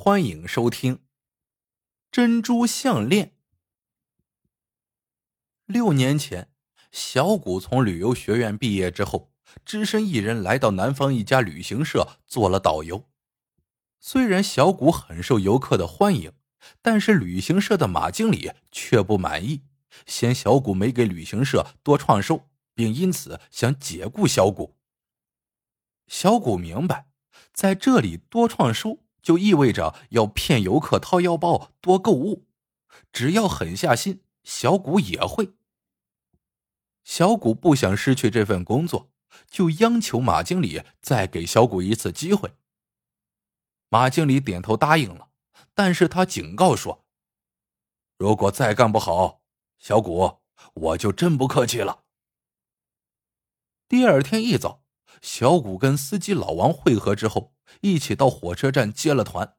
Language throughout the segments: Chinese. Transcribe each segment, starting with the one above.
欢迎收听《珍珠项链》。六年前，小谷从旅游学院毕业之后，只身一人来到南方一家旅行社做了导游。虽然小谷很受游客的欢迎，但是旅行社的马经理却不满意，嫌小谷没给旅行社多创收，并因此想解雇小谷。小谷明白，在这里多创收就意味着要骗游客掏腰包多购物，只要狠下心，小谷也会。小谷不想失去这份工作，就央求马经理再给小谷一次机会。马经理点头答应了，但是他警告说：“如果再干不好，小谷，我就真不客气了。”第二天一早。小谷跟司机老王会合之后，一起到火车站接了团。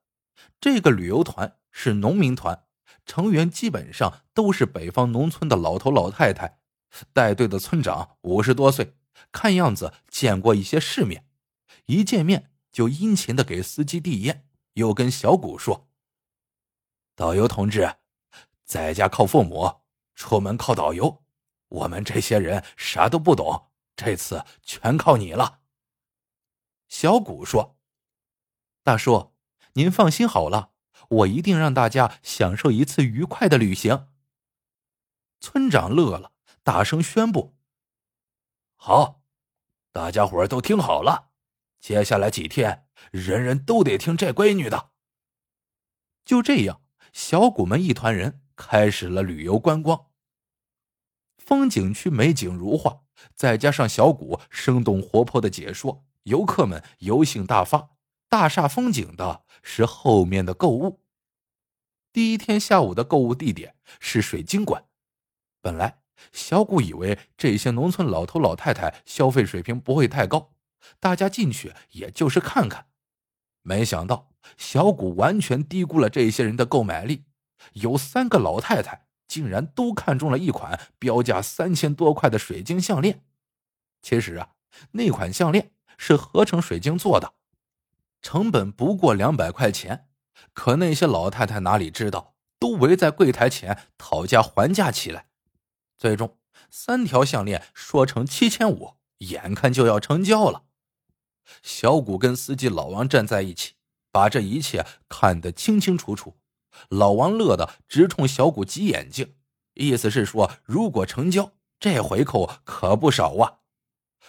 这个旅游团是农民团，成员基本上都是北方农村的老头老太太。带队的村长五十多岁，看样子见过一些世面。一见面就殷勤的给司机递烟，又跟小谷说：“导游同志，在家靠父母，出门靠导游。我们这些人啥都不懂。”这次全靠你了。小谷说：“大叔，您放心好了，我一定让大家享受一次愉快的旅行。”村长乐了，大声宣布：“好，大家伙都听好了，接下来几天，人人都得听这闺女的。”就这样，小谷们一团人开始了旅游观光。风景区美景如画。再加上小谷生动活泼的解说，游客们游兴大发。大煞风景的是后面的购物。第一天下午的购物地点是水晶馆。本来小谷以为这些农村老头老太太消费水平不会太高，大家进去也就是看看。没想到小谷完全低估了这些人的购买力，有三个老太太。竟然都看中了一款标价三千多块的水晶项链。其实啊，那款项链是合成水晶做的，成本不过两百块钱。可那些老太太哪里知道，都围在柜台前讨价还价起来。最终，三条项链说成七千五，眼看就要成交了。小谷跟司机老王站在一起，把这一切看得清清楚楚。老王乐得直冲小谷挤眼睛，意思是说，如果成交，这回扣可不少啊。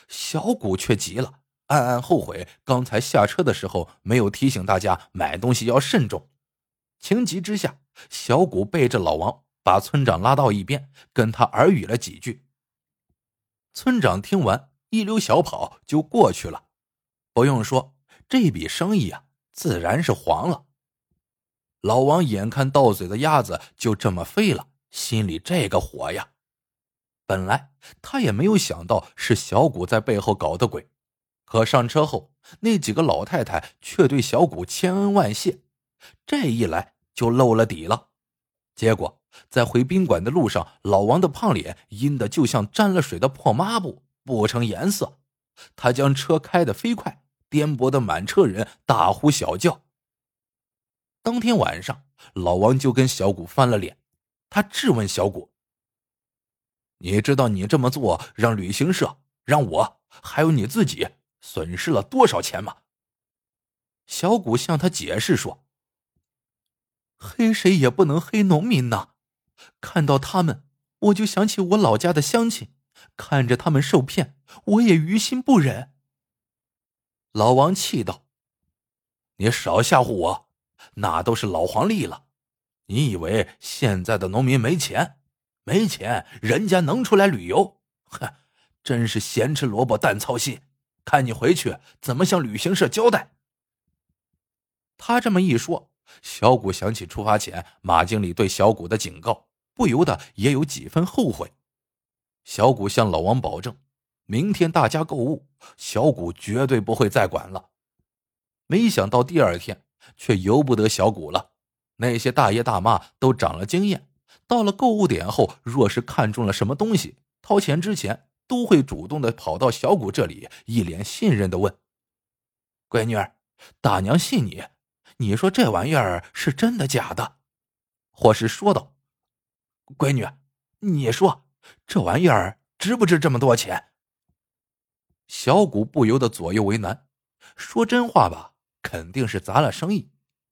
小谷却急了，暗暗后悔刚才下车的时候没有提醒大家买东西要慎重。情急之下，小谷背着老王，把村长拉到一边，跟他耳语了几句。村长听完，一溜小跑就过去了。不用说，这笔生意啊，自然是黄了。老王眼看到嘴的鸭子就这么飞了，心里这个火呀！本来他也没有想到是小谷在背后搞的鬼，可上车后，那几个老太太却对小谷千恩万谢，这一来就露了底了。结果在回宾馆的路上，老王的胖脸阴的就像沾了水的破抹布，不成颜色。他将车开得飞快，颠簸的满车人大呼小叫。当天晚上，老王就跟小谷翻了脸。他质问小谷：“你知道你这么做让旅行社、让我还有你自己损失了多少钱吗？”小谷向他解释说：“黑谁也不能黑农民呐！看到他们，我就想起我老家的乡亲，看着他们受骗，我也于心不忍。”老王气道：“你少吓唬我！”那都是老黄历了，你以为现在的农民没钱？没钱，人家能出来旅游？哼，真是咸吃萝卜淡操心。看你回去怎么向旅行社交代。他这么一说，小谷想起出发前马经理对小谷的警告，不由得也有几分后悔。小谷向老王保证，明天大家购物，小谷绝对不会再管了。没想到第二天。却由不得小谷了。那些大爷大妈都长了经验，到了购物点后，若是看中了什么东西，掏钱之前都会主动的跑到小谷这里，一脸信任的问：“闺女儿，大娘信你，你说这玩意儿是真的假的？”或是说道：“闺女，你说这玩意儿值不值这么多钱？”小谷不由得左右为难。说真话吧，肯定是砸了生意；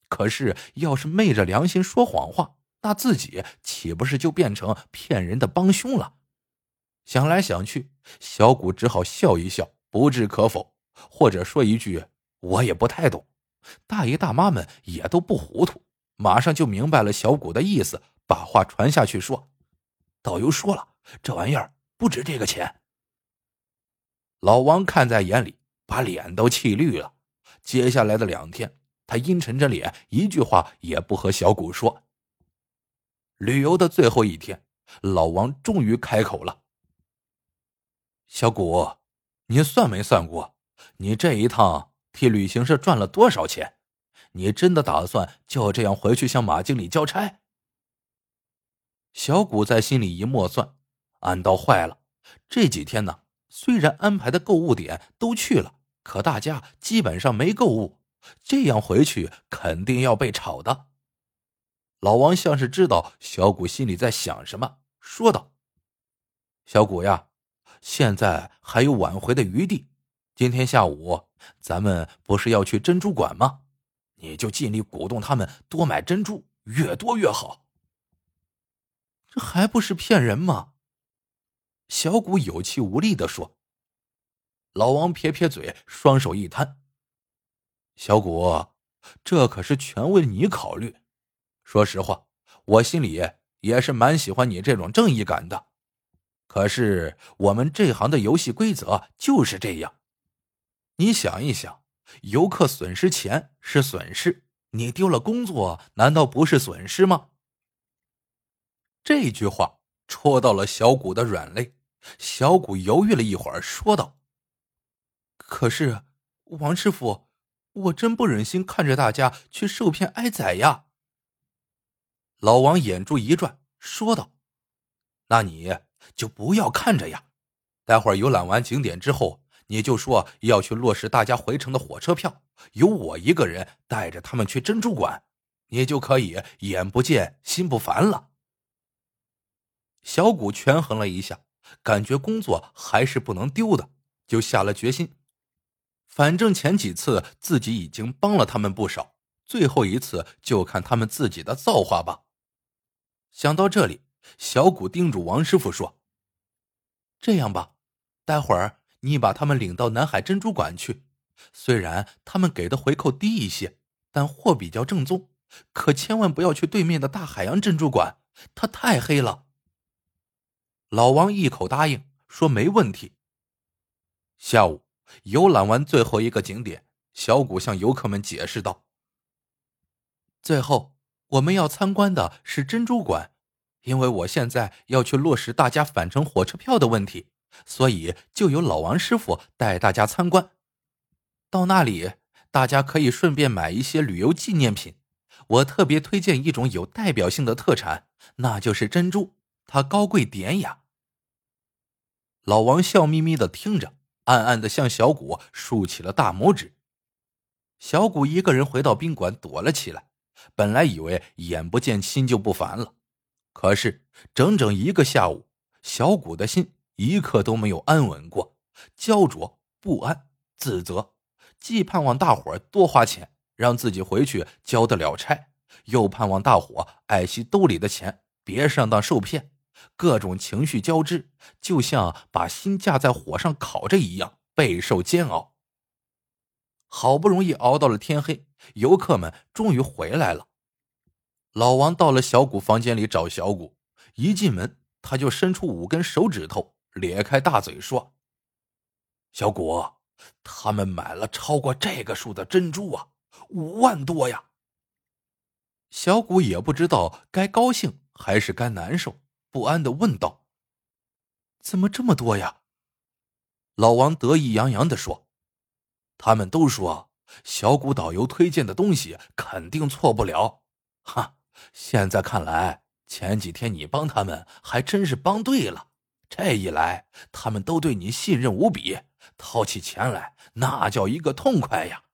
可是要是昧着良心说谎话，那自己岂不是就变成骗人的帮凶了？想来想去，小谷只好笑一笑，不置可否，或者说一句：“我也不太懂。”大爷大妈们也都不糊涂，马上就明白了小谷的意思，把话传下去说：“导游说了，这玩意儿不值这个钱。”老王看在眼里，把脸都气绿了。接下来的两天，他阴沉着脸，一句话也不和小谷说。旅游的最后一天，老王终于开口了。小谷，你算没算过，你这一趟替旅行社赚了多少钱？你真的打算就这样回去向马经理交差？小谷在心里一默算，暗道坏了。这几天呢，虽然安排的购物点都去了，可大家基本上没购物，这样回去肯定要被炒的。老王像是知道小谷心里在想什么，说道：“小谷呀。”现在还有挽回的余地。今天下午咱们不是要去珍珠馆吗？你就尽力鼓动他们多买珍珠，越多越好。这还不是骗人吗？小谷有气无力的说。老王撇撇嘴，双手一摊：“小谷，这可是全为你考虑。说实话，我心里也是蛮喜欢你这种正义感的。”可是我们这行的游戏规则就是这样，你想一想，游客损失钱是损失，你丢了工作难道不是损失吗？这句话戳到了小谷的软肋，小谷犹豫了一会儿，说道：“可是王师傅，我真不忍心看着大家去受骗挨宰呀。”老王眼珠一转，说道：“那你？”就不要看着呀！待会儿游览完景点之后，你就说要去落实大家回程的火车票，由我一个人带着他们去珍珠馆，你就可以眼不见心不烦了。小谷权衡了一下，感觉工作还是不能丢的，就下了决心。反正前几次自己已经帮了他们不少，最后一次就看他们自己的造化吧。想到这里，小谷叮嘱王师傅说。这样吧，待会儿你把他们领到南海珍珠馆去。虽然他们给的回扣低一些，但货比较正宗。可千万不要去对面的大海洋珍珠馆，它太黑了。老王一口答应，说没问题。下午游览完最后一个景点，小谷向游客们解释道：“最后我们要参观的是珍珠馆。”因为我现在要去落实大家返程火车票的问题，所以就由老王师傅带大家参观。到那里，大家可以顺便买一些旅游纪念品。我特别推荐一种有代表性的特产，那就是珍珠，它高贵典雅。老王笑眯眯的听着，暗暗的向小谷竖起了大拇指。小谷一个人回到宾馆躲了起来，本来以为眼不见心就不烦了。可是整整一个下午，小谷的心一刻都没有安稳过，焦灼不安、自责，既盼望大伙多花钱让自己回去交得了差，又盼望大伙爱惜兜里的钱，别上当受骗，各种情绪交织，就像把心架在火上烤着一样，备受煎熬。好不容易熬到了天黑，游客们终于回来了。老王到了小谷房间里找小谷，一进门他就伸出五根手指头，咧开大嘴说：“小谷，他们买了超过这个数的珍珠啊，五万多呀！”小谷也不知道该高兴还是该难受，不安的问道：“怎么这么多呀？”老王得意洋洋的说：“他们都说小谷导游推荐的东西肯定错不了，哈。”现在看来，前几天你帮他们还真是帮对了。这一来，他们都对你信任无比，掏起钱来那叫一个痛快呀！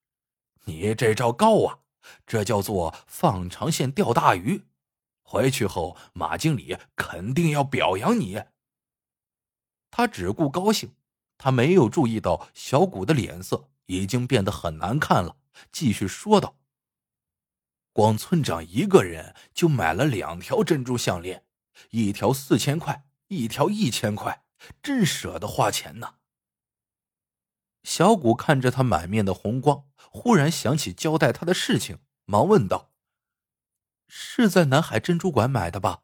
你这招高啊，这叫做放长线钓大鱼。回去后，马经理肯定要表扬你。他只顾高兴，他没有注意到小谷的脸色已经变得很难看了，继续说道：“光村长一个人就买了两条珍珠项链，一条四千块，一条一千块，真舍得花钱呐。”小谷看着他满面的红光，忽然想起交代他的事情，忙问道。是在南海珍珠馆买的吧？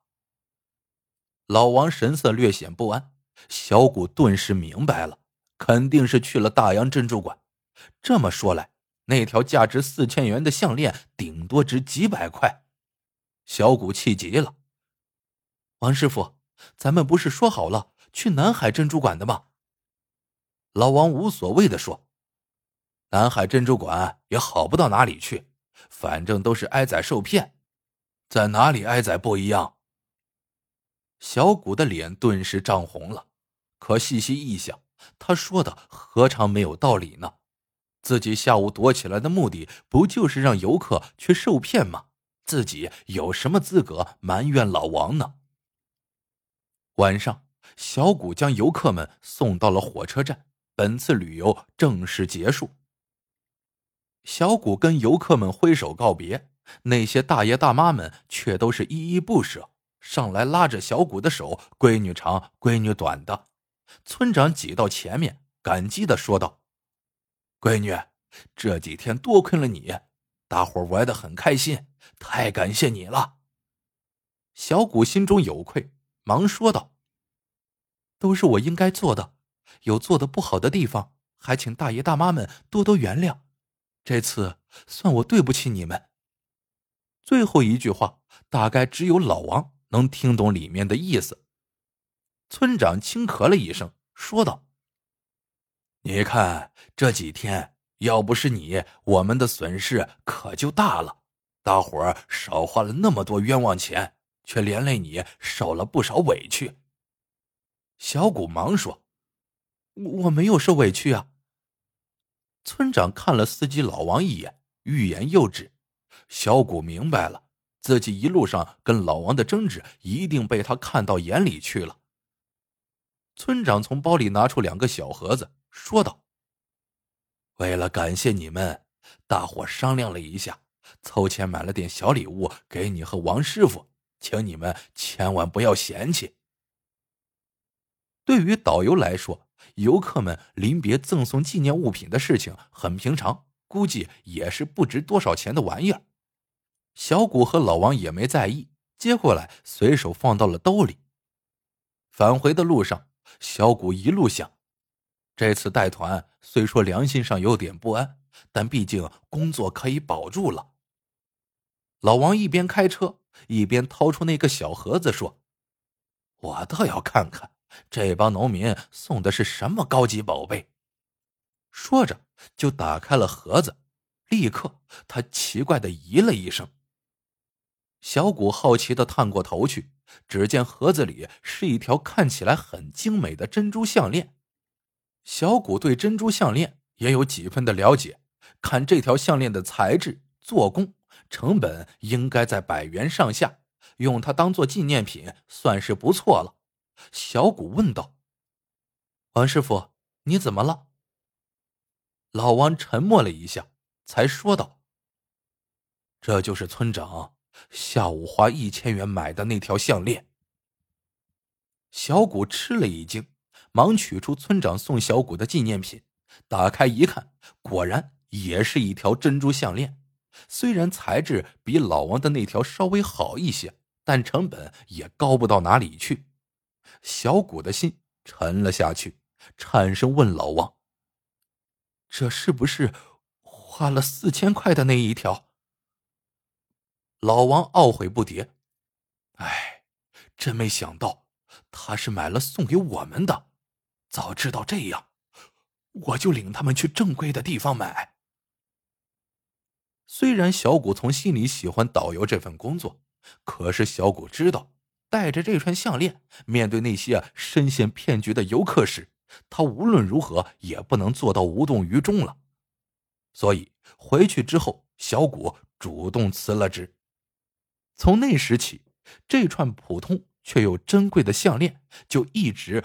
老王神色略显不安，小谷顿时明白了，肯定是去了大洋珍珠馆。这么说来，那条价值四千元的项链顶多值几百块。小谷气急了：“王师傅，咱们不是说好了去南海珍珠馆的吗？”老王无所谓的说：“南海珍珠馆也好不到哪里去，反正都是挨宰受骗。”在哪里挨宰不一样？小谷的脸顿时涨红了，可细细一想，他说的何尝没有道理呢？自己下午躲起来的目的不就是让游客去受骗吗？自己有什么资格埋怨老王呢？晚上，小谷将游客们送到了火车站，本次旅游正式结束。小谷跟游客们挥手告别。那些大爷大妈们却都是依依不舍，上来拉着小谷的手，闺女长，闺女短的。村长挤到前面，感激的说道：“闺女，这几天多亏了你，大伙玩的很开心，太感谢你了。”小谷心中有愧，忙说道：“都是我应该做的，有做的不好的地方，还请大爷大妈们多多原谅。这次算我对不起你们。”最后一句话，大概只有老王能听懂里面的意思。村长轻咳了一声，说道：“你看这几天，要不是你，我们的损失可就大了。大伙儿少花了那么多冤枉钱，却连累你受了不少委屈。”小谷忙说：“我没有受委屈啊。”村长看了司机老王一眼，欲言又止。小谷明白了，自己一路上跟老王的争执一定被他看到眼里去了。村长从包里拿出两个小盒子，说道：“为了感谢你们，大伙商量了一下，凑钱买了点小礼物给你和王师傅，请你们千万不要嫌弃。”对于导游来说，游客们临别赠送纪念物品的事情很平常，估计也是不值多少钱的玩意儿。小谷和老王也没在意，接过来随手放到了兜里。返回的路上，小谷一路想：这次带团虽说良心上有点不安，但毕竟工作可以保住了。老王一边开车一边掏出那个小盒子，说：“我倒要看看这帮农民送的是什么高级宝贝。”说着就打开了盒子，立刻他奇怪的咦了一声。小谷好奇的探过头去，只见盒子里是一条看起来很精美的珍珠项链。小谷对珍珠项链也有几分的了解，看这条项链的材质、做工，成本应该在百元上下，用它当做纪念品算是不错了。小谷问道：“王师傅，你怎么了？”老王沉默了一下，才说道：“这就是村长。”下午花一千元买的那条项链，小谷吃了一惊，忙取出村长送小谷的纪念品，打开一看，果然也是一条珍珠项链。虽然材质比老王的那条稍微好一些，但成本也高不到哪里去。小谷的心沉了下去，颤声问老王：“这是不是花了四千块的那一条？”老王懊悔不迭，哎，真没想到他是买了送给我们的。早知道这样，我就领他们去正规的地方买。虽然小谷从心里喜欢导游这份工作，可是小谷知道，带着这串项链面对那些深陷骗局的游客时，他无论如何也不能做到无动于衷了。所以回去之后。小谷主动辞了职。从那时起，这串普通却又珍贵的项链就一直